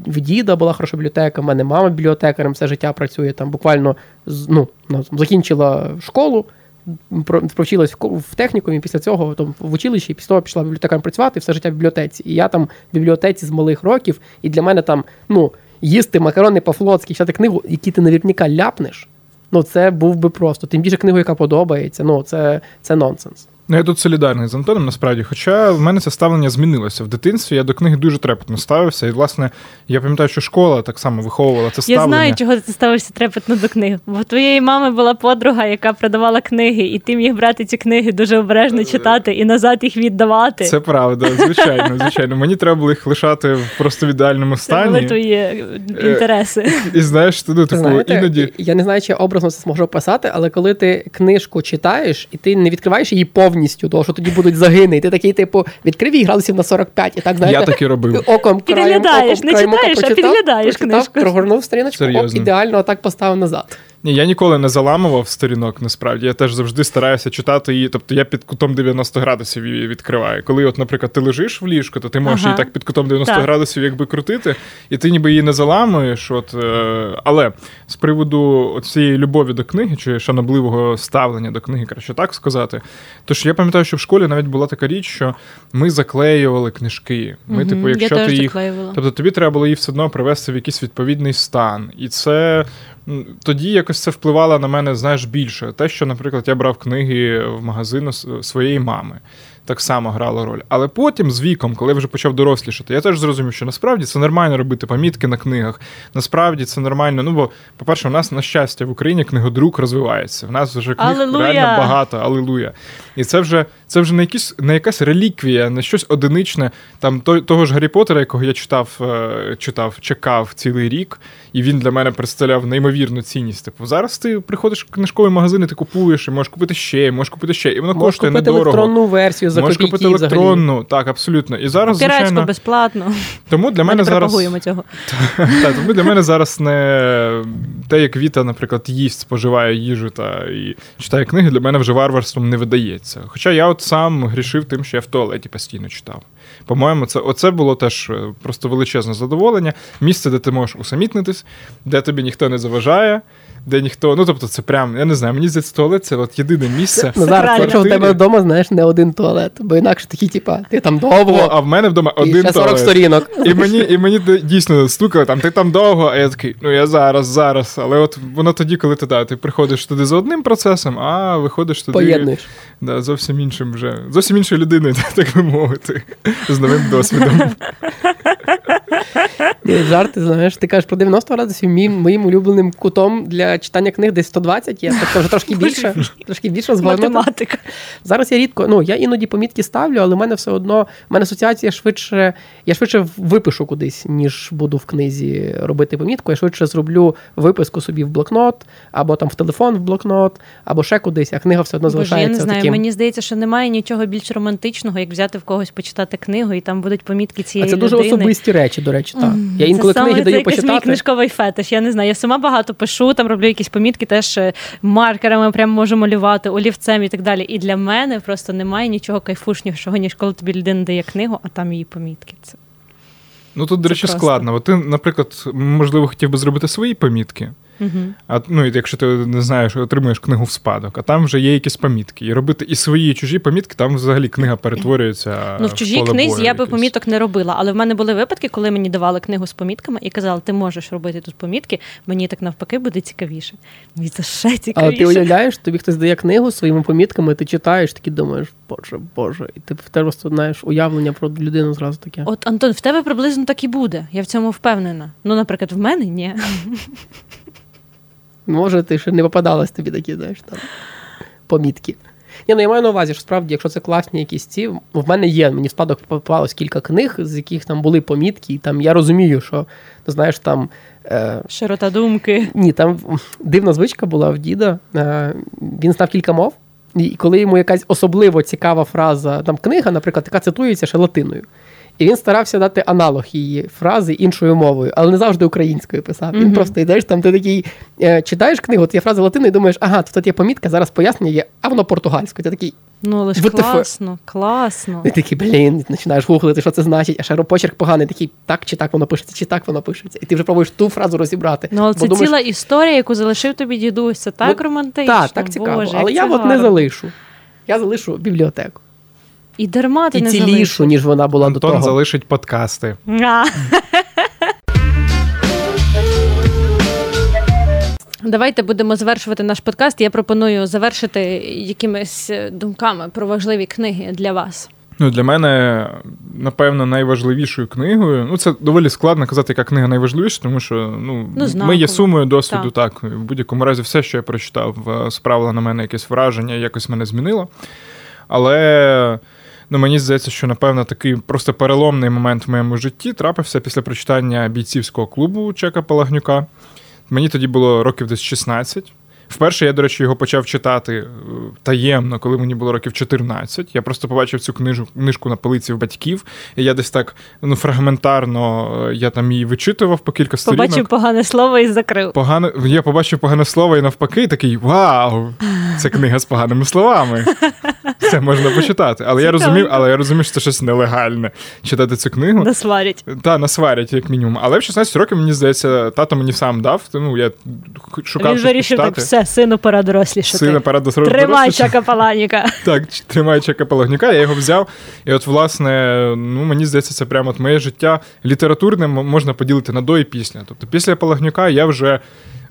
в діда була хороша бібліотека, в мене мама бібліотекарем все життя працює. Там буквально ну, закінчила школу. Про- Провчилась в технікумі, після цього там, в училищі, після того пішла бібліотекарем працювати, все життя в бібліотеці. І я там в бібліотеці з малих років, і для мене там, ну, їсти макарони по-флотськи, читати книгу, які ти наверняка ляпнеш, ну це був би просто. Тим більше книгу, яка подобається, ну це, це нонсенс. Ну, я тут солідарний з Антоном, насправді. Хоча в мене це ставлення змінилося. В дитинстві я до книги дуже трепетно ставився. І, власне, я пам'ятаю, що школа так само виховувала це Я знаю, чого ти ставишся трепетно до книг. Бо твоєї мами була подруга, яка продавала книги, і ти міг брати ці книги дуже обережно читати і назад їх віддавати. Це правда, звичайно, *laughs* звичайно. Мені треба було їх лишати в просто в ідеальному Це були стані. твої е, інтереси. І знаєш, ти, ну, Ви типу, знаєте, іноді. я не знаю, чи я образно це зможу описати, але коли ти книжку читаєш і ти не відкриваєш її повністю, тому що тоді будуть загини, і ти такий, типу, відкрив і градусів на 45, і так знаєте, Я так і робив. оком краєм, Підглядаєш, оком, не краєм не читаєш, а прочитав, підглядаєш прочитав, книжку. Прогорнув сторіночку, оп, ідеально отак поставив назад. Ні, я ніколи не заламував сторінок, насправді. Я теж завжди стараюся читати її. Тобто я під кутом 90 градусів її відкриваю. Коли, от, наприклад, ти лежиш в ліжку, то ти можеш Ага. її так під кутом 90 Так. градусів якби крутити, і ти ніби її не заламуєш. От, е, але з приводу цієї любові до книги, чи шанобливого ставлення до книги, краще так сказати. Тож я пам'ятаю, що в школі навіть була така річ, що ми заклеювали книжки. Ми, Мгм. типу, якщо я ти теж їх заклеювала. Тобто тобі треба було її все одно привести в якийсь відповідний стан. І це тоді якось це впливало на мене, знаєш, більше. Те, що, наприклад, я брав книги в магазину своєї мами. Так само грало роль. Але потім, з віком, коли я вже почав дорослішати, я теж зрозумів, що насправді це нормально робити помітки на книгах. Насправді це нормально. Ну, бо, по-перше, у нас, на щастя, в Україні книгодрук розвивається. В нас вже книг Алілуя! реально багато, алілуя. І це вже це вже не якісь не якась реліквія, не щось одиничне. Там той, того ж Гаррі Поттера, якого я читав, е, читав, чекав цілий рік, і він для мене представляв неймовірну цінність. Типу, зараз ти приходиш в книжковий магазин, і ти купуєш, і можеш купити ще, можеш купити ще, і воно Можеш коштує недорого. електронну версію за можеш копійки купити взагалі. електронну, так, абсолютно. І зараз, Піратську звичайно, безплатно. тому для Ми мене не зараз пропагуємо цього. *laughs* Так, тому для мене зараз не те, як Віта, наприклад, їсть, споживає їжу та і читає книги, для мене вже варварством не видається. Хоча я от сам грішив тим, що я в туалеті постійно читав. По-моєму, це оце було теж е, просто величезне задоволення. Місце, де ти можеш усамітнитись, де тобі ніхто не заважає, де ніхто. Ну тобто, це прям, я не знаю, мені здається, туалет це от єдине місце. Ну, зараз, якщо у тебе вдома, знаєш, не один туалет, бо інакше такі, типа, ти там О, довго, а в мене вдома один ще 40 туалет. сторінок. І мені, і мені дійсно стукали, там ти там довго, а я такий, ну я зараз, зараз. Але от воно тоді, коли ти да, ти приходиш туди за одним процесом, а виходиш туди Поєднуєш. да, зовсім іншим вже, зовсім іншою людиною, *laughs* так би мовити, з новим досвідом. *laughs* Жарти, знаєш, ти кажеш про 90 градусів, мій, моїм улюбленим кутом для читання книг десь 120 є, тобто вже трошки більше, трошки більше *laughs* згорнуто. Математика. Зараз я рідко, ну я іноді помітки ставлю, але в мене все одно, в мене асоціація швидше, я швидше випишу кудись, ніж буду в книзі робити помітку. Я швидше зроблю виписку собі в блокнот, або там в телефон в блокнот, або ще кудись, а книга все одно Боже, я залишається не знаю. таким. Мені здається, що немає нічого більш романтичного, як взяти в когось почитати книгу, і там будуть помітки А цієї це дуже особисті речі, до речі, так. Mm, Я інколи це саме, книги це даю Це мій книжковий фетиш. Я не знаю. Я сама багато пишу, там роблю якісь помітки, теж е, маркерами прям можу малювати, олівцем і так далі. І для мене просто немає нічого кайфушнішого, ніж коли тобі людина дає книгу, а там її помітки. Це Ну тут, до речі, просто. складно. Бо ти, наприклад, можливо, хотів би зробити свої помітки. Угу. А ну, якщо ти не знаєш, отримуєш книгу в спадок, а там вже є якісь помітки. І робити і свої, і чужі помітки, там взагалі книга перетворюється. Ну, в чужій книзі бою я би поміток не робила, але в мене були випадки, коли мені давали книгу з помітками і казали, ти можеш робити тут помітки, мені так навпаки буде цікавіше. Мені це ще А цікавіше. ти уявляєш, тобі хтось дає книгу своїми помітками, ти читаєш, такий думаєш, боже, боже, і ти в тебе просто знаєш уявлення про людину зразу таке. От Антон, в тебе приблизно так і буде. Я в цьому впевнена. Ну, наприклад, в мене ні. Може, ти ще не попадалась тобі такі, знаєш, там помітки. Ні, ну я маю на увазі, що справді, якщо це класні якісь ці, в мене є, мені в спадок попалось кілька книг, з яких там були помітки, і там я розумію, що ти знаєш, там. Е, Широта думки. ні, там дивна звичка була в діда. Е, він знав кілька мов, і коли йому якась особливо цікава фраза, там книга, наприклад, яка цитується ще латиною. І він старався дати аналог її фрази іншою мовою, але не завжди українською писав. Він Мгм. просто йдеш, там ти такий е, читаєш книгу, от є фраза латиною, і думаєш, ага, тут є помітка, зараз пояснення є, а воно португальською. Ти такий, Ну, але ж класно, класно. і такий, блін, починаєш гуглити, що це значить, а ще почерк поганий, такий, так чи так воно пишеться, чи так воно пишеться. І ти вже пробуєш ту фразу розібрати. Ну, але це думаєш, ціла історія, яку залишив тобі дідусь. Це так Ну, романтично. Так, так цікаво. Боже, але я от не залишу. Я залишу бібліотеку. І дарма ти І не цілішу, ніж вона була до Антон того. залишить подкасти. А. Давайте будемо завершувати наш подкаст. Я пропоную завершити якимись е, думками про важливі книги для вас. Ну, для мене, напевно, найважливішою книгою. Ну, це доволі складно казати, яка книга найважливіша, тому що ну, Ну, ми є сумою досвіду, так. В будь-якому разі, все, що я прочитав, е, справило на мене якесь враження, якось мене змінило. Але ну, мені здається, що, напевно, такий просто переломний момент в моєму житті трапився після прочитання бійцівського клубу Чека Палагнюка. Мені тоді було років десь 16. Вперше я, до речі, його почав читати е, таємно, коли мені було років 14. Я просто побачив цю книжу, книжку на полиці в батьків, і я десь так ну, фрагментарно е, я там її вичитував по кілька сторінок. Побачив погане слово і закрив. Погано, я побачив погане слово і навпаки, і такий вау! Це книга з поганими словами. *laughs* Це можна почитати. Але я розумів, але я розумів, що це щось нелегальне читати цю книгу. Насварять. Та, насварять, як мінімум. Але в 16 років, мені здається, тато мені сам дав. Ну, я шукав Він вирішив так, все, сину пора дорослішати. Сина пора до Тримай чака паланіка. *laughs* Так, тримай чека Палагнюка, я його взяв. І от, власне, ну мені здається, це прямо от моє життя літературне можна поділити на до і після. Тобто, після Палагнюка я вже.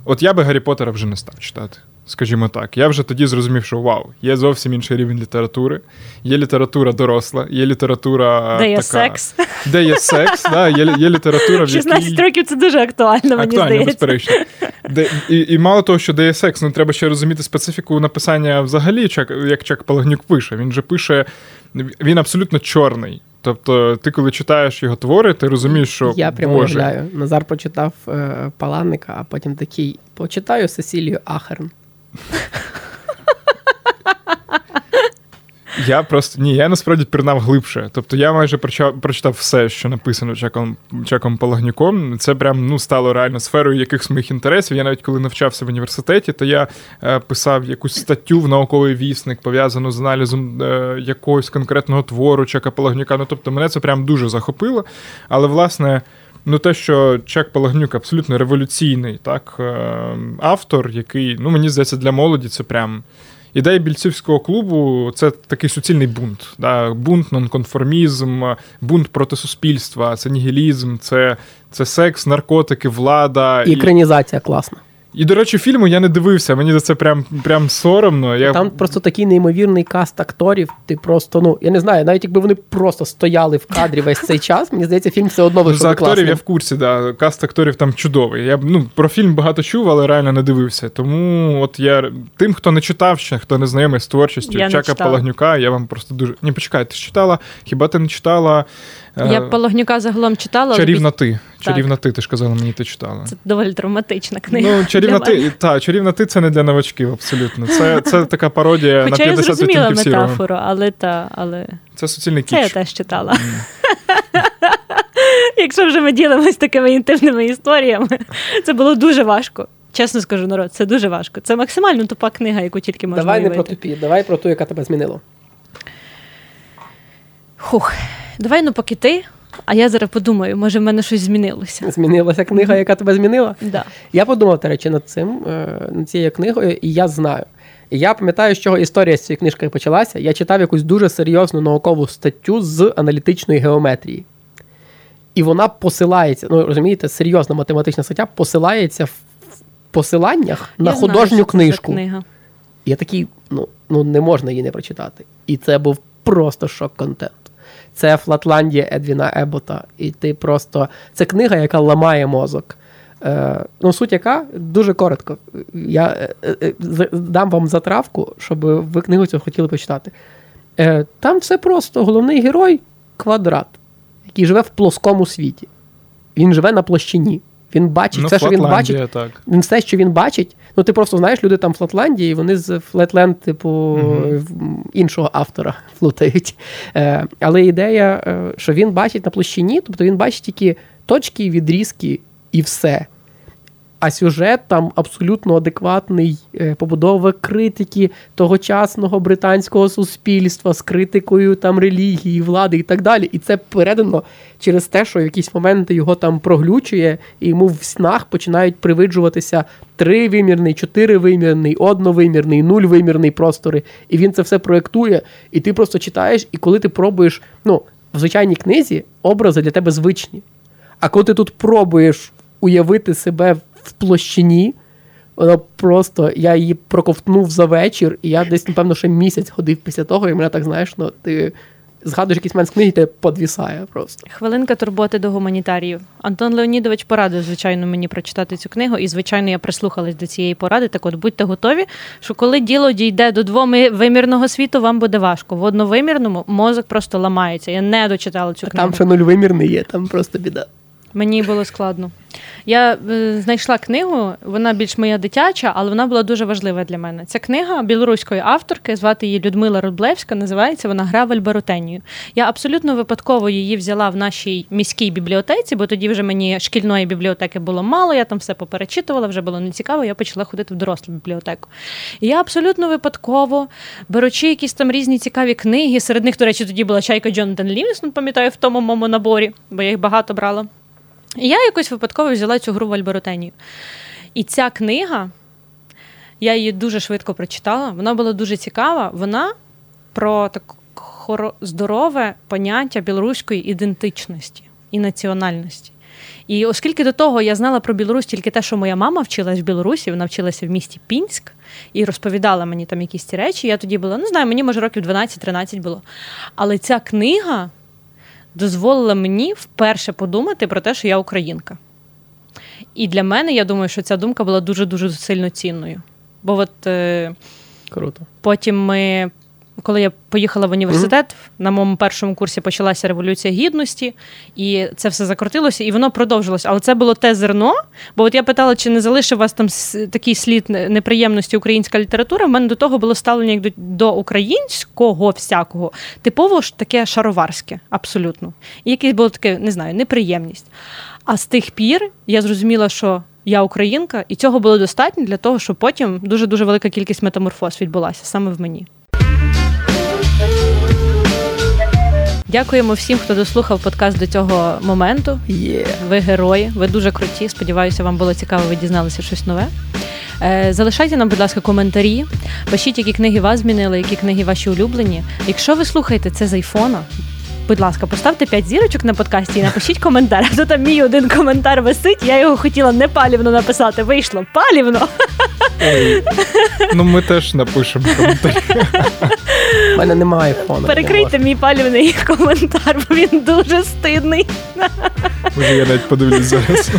От я би Гаррі Поттера вже не став читати. Скажімо так, я вже тоді зрозумів, що вау, є зовсім інший рівень літератури. Є література доросла, є література Де є така, секс. де є секс, да, є, є література, в 16 якій... років це дуже актуально, мені Актуально, здається. безперечно. Де, і, і мало того, що де є секс, ну треба ще розуміти специфіку написання взагалі, як Чак Палагнюк пише. Він же пише, він абсолютно чорний. Тобто, ти, коли читаєш його твори, ти розумієш, що Я прямо Боже, уявляю. Назар прочитав е, Паланника, а потім такий почитаю Сесілію Ахерн. Я просто ні, я насправді пірнав глибше. Тобто я майже прочитав все, що написано Чаком Чаком Палагнюком. Це прям ну стало реально сферою якихось моїх інтересів. Я навіть коли навчався в університеті, то я е, писав якусь статтю в науковий вісник, пов'язану з аналізом е, якогось конкретного твору Чака Палагнюка. Ну тобто мене це прям дуже захопило. Але власне. Ну, те, що Чак Палагнюк абсолютно революційний так, е, автор, який, ну, мені здається, для молоді це прям. Ідея більцівського клубу це такий суцільний бунт. Да? Бунт, нонконформізм, бунт проти суспільства, це нігілізм, це це секс, наркотики, влада. І екранізація класна. І, до речі, фільму я не дивився, мені за це прям прям соромно. Я... Там просто такий неймовірний каст акторів. Ти просто, ну, я не знаю, навіть якби вони просто стояли в кадрі весь цей час, мені здається, фільм все одно вийшов За акторів класним. я в курсі, да. Каст акторів там чудовий. Я ну, про фільм багато чув, але реально не дивився. Тому от я тим, хто не читав ще, хто не знайомий з творчістю Я Чака. Палагнюка, я вам просто дуже. Ні, почекай, ти ж читала? Хіба ти не читала? Е, Я Палагнюка загалом читала. Чарівна ти. Чарівна ти, ти ж казала, мені ти читала. Це доволі травматична книга. Ну, чарівна ти, та, чарівна ти це не для новачків, абсолютно. Це, це така пародія Хоча на я 50 зрозуміла відтінків сірого. метафору, але та, але Це суцільний це я теж читала. *laughs* Якщо вже ми ділимось такими інтимними історіями, це було дуже важко. Чесно скажу, народ, це дуже важко. Це максимально тупа книга, яку тільки можна Давай не про уявити. тупі, давай про ту, яка тебе змінила. Хух. Давай ну поки ти, а я зараз подумаю, може в мене щось змінилося. Змінилася книга, яка тебе змінила? Да. Я подумав, до речі, над цим, е, над цією книгою, і я знаю. І я пам'ятаю, з чого історія з цією книжкою почалася. Я читав якусь дуже серйозну наукову статтю з аналітичної геометрії. І вона посилається, ну розумієте, серйозна математична стаття посилається в посиланнях на Я знаю, художню це книжку. книга. Я такий, ну, ну не можна її не прочитати. І це був просто шок-контент. Це Флатландія Едвіна Ебота. І ти просто. Це книга, яка ламає мозок. Е, ну, суть яка дуже коротко. Я е, е, дам вам затравку, щоб ви книгу цю хотіли почитати. Е, там все просто. Головний герой квадрат, який живе в плоскому світі. Він живе на площині. Він бачить Ну, все, що він бачить. так. Він все, що він бачить, ну ти просто знаєш, люди там в Флатландії, вони з Флетленд, типу, в- іншого автора *laughs* плутають. Е, але ідея, е, що він бачить на площині, тобто він бачить тільки точки, відрізки і все. А сюжет там абсолютно адекватний, е, побудова критики тогочасного британського суспільства з критикою там релігії, влади і так далі. І це передано через те, що в якісь моменти його там проглючує, і йому в снах починають привиджуватися тривимірний, чотиривимірний, одновимірний, нульвимірний простори. І він це все проєктує, і ти просто читаєш, і коли ти пробуєш, ну, в звичайній книзі образи для тебе звичні. А коли ти тут пробуєш уявити себе в площині, вона просто я її проковтнув за вечір, і я десь, напевно, ще місяць ходив після того, і мене так знаєш, ну ти згадуєш якийсь момент з книги, і тебе подвісає просто. Хвилинка турботи до гуманітаріїв. Антон Леонідович порадив, звичайно, мені прочитати цю книгу, і, звичайно, я прислухалась до цієї поради. Так от будьте готові, що коли діло дійде до двовимірного світу, вам буде важко. В одновимірному мозок просто ламається. Я не дочитала цю А книгу. там ще нульвимірний є, там просто біда. Мені було складно. Я е, знайшла книгу, вона більш моя дитяча, але вона була дуже важлива для мене. Ця книга білоруської авторки, звати її Людмила Рудблевська, називається вона Гра в Альбарутенію. Я абсолютно випадково її взяла в нашій міській бібліотеці, бо тоді вже мені шкільної бібліотеки було мало, я там все поперечитувала, вже було нецікаво, я почала ходити в дорослу бібліотеку. І я абсолютно випадково, беручи якісь там різні цікаві книги, серед них, до речі, тоді була чайка Джонатан Лівісон, пам'ятаю, в тому моєму наборі, бо я їх багато брала. І я якось випадково взяла цю гру в Альберотенію. І ця книга, я її дуже швидко прочитала. Вона була дуже цікава. Вона про так хоро- здорове поняття білоруської ідентичності і національності. І оскільки до того я знала про Білорусь тільки те, що моя мама вчилась в Білорусі, вона вчилася в місті Пінськ і розповідала мені там якісь ці речі. Я тоді була, ну знаю, мені може років 12-13 було. Але ця книга дозволила мені вперше подумати про те, що я українка. І для мене, я думаю, що ця думка була дуже-дуже сильно цінною. Бо от е, Круто. потім ми коли я поїхала в університет, на моєму першому курсі почалася революція гідності, і це все закрутилося, і воно продовжилося. Але це було те зерно. Бо от я питала, чи не залишив вас там такий слід неприємності українська література. В мене до того було ставлення як до, до українського всякого, типово ж таке шароварське, абсолютно. І якесь було таке, не знаю, неприємність. А з тих пір я зрозуміла, що я українка, і цього було достатньо для того, щоб потім дуже дуже велика кількість метаморфоз відбулася саме в мені. Дякуємо всім, хто дослухав подкаст до цього моменту. Yeah. Ви герої, ви дуже круті. Сподіваюся, вам було цікаво, ви дізналися щось нове. Е, Залишайте нам, будь ласка, коментарі. Пишіть, які книги вас змінили, які книги ваші улюблені. Якщо ви слухаєте це з айфона, будь ласка, поставте 5 зірочок на подкасті і напишіть коментар. А то там мій один коментар висить. Я його хотіла не палівно написати. Вийшло палівно. Ой. Ну, ми теж напишемо коментарі. У мене немає фону. Перекрийте мій палівний коментар, бо він дуже стидний. Може, я навіть подивлюсь зараз.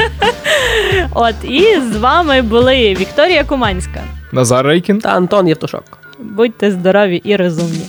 От і з вами були Вікторія Куманська. Назар Рейкін. Та Антон Євтушок. Будьте здорові і розумні.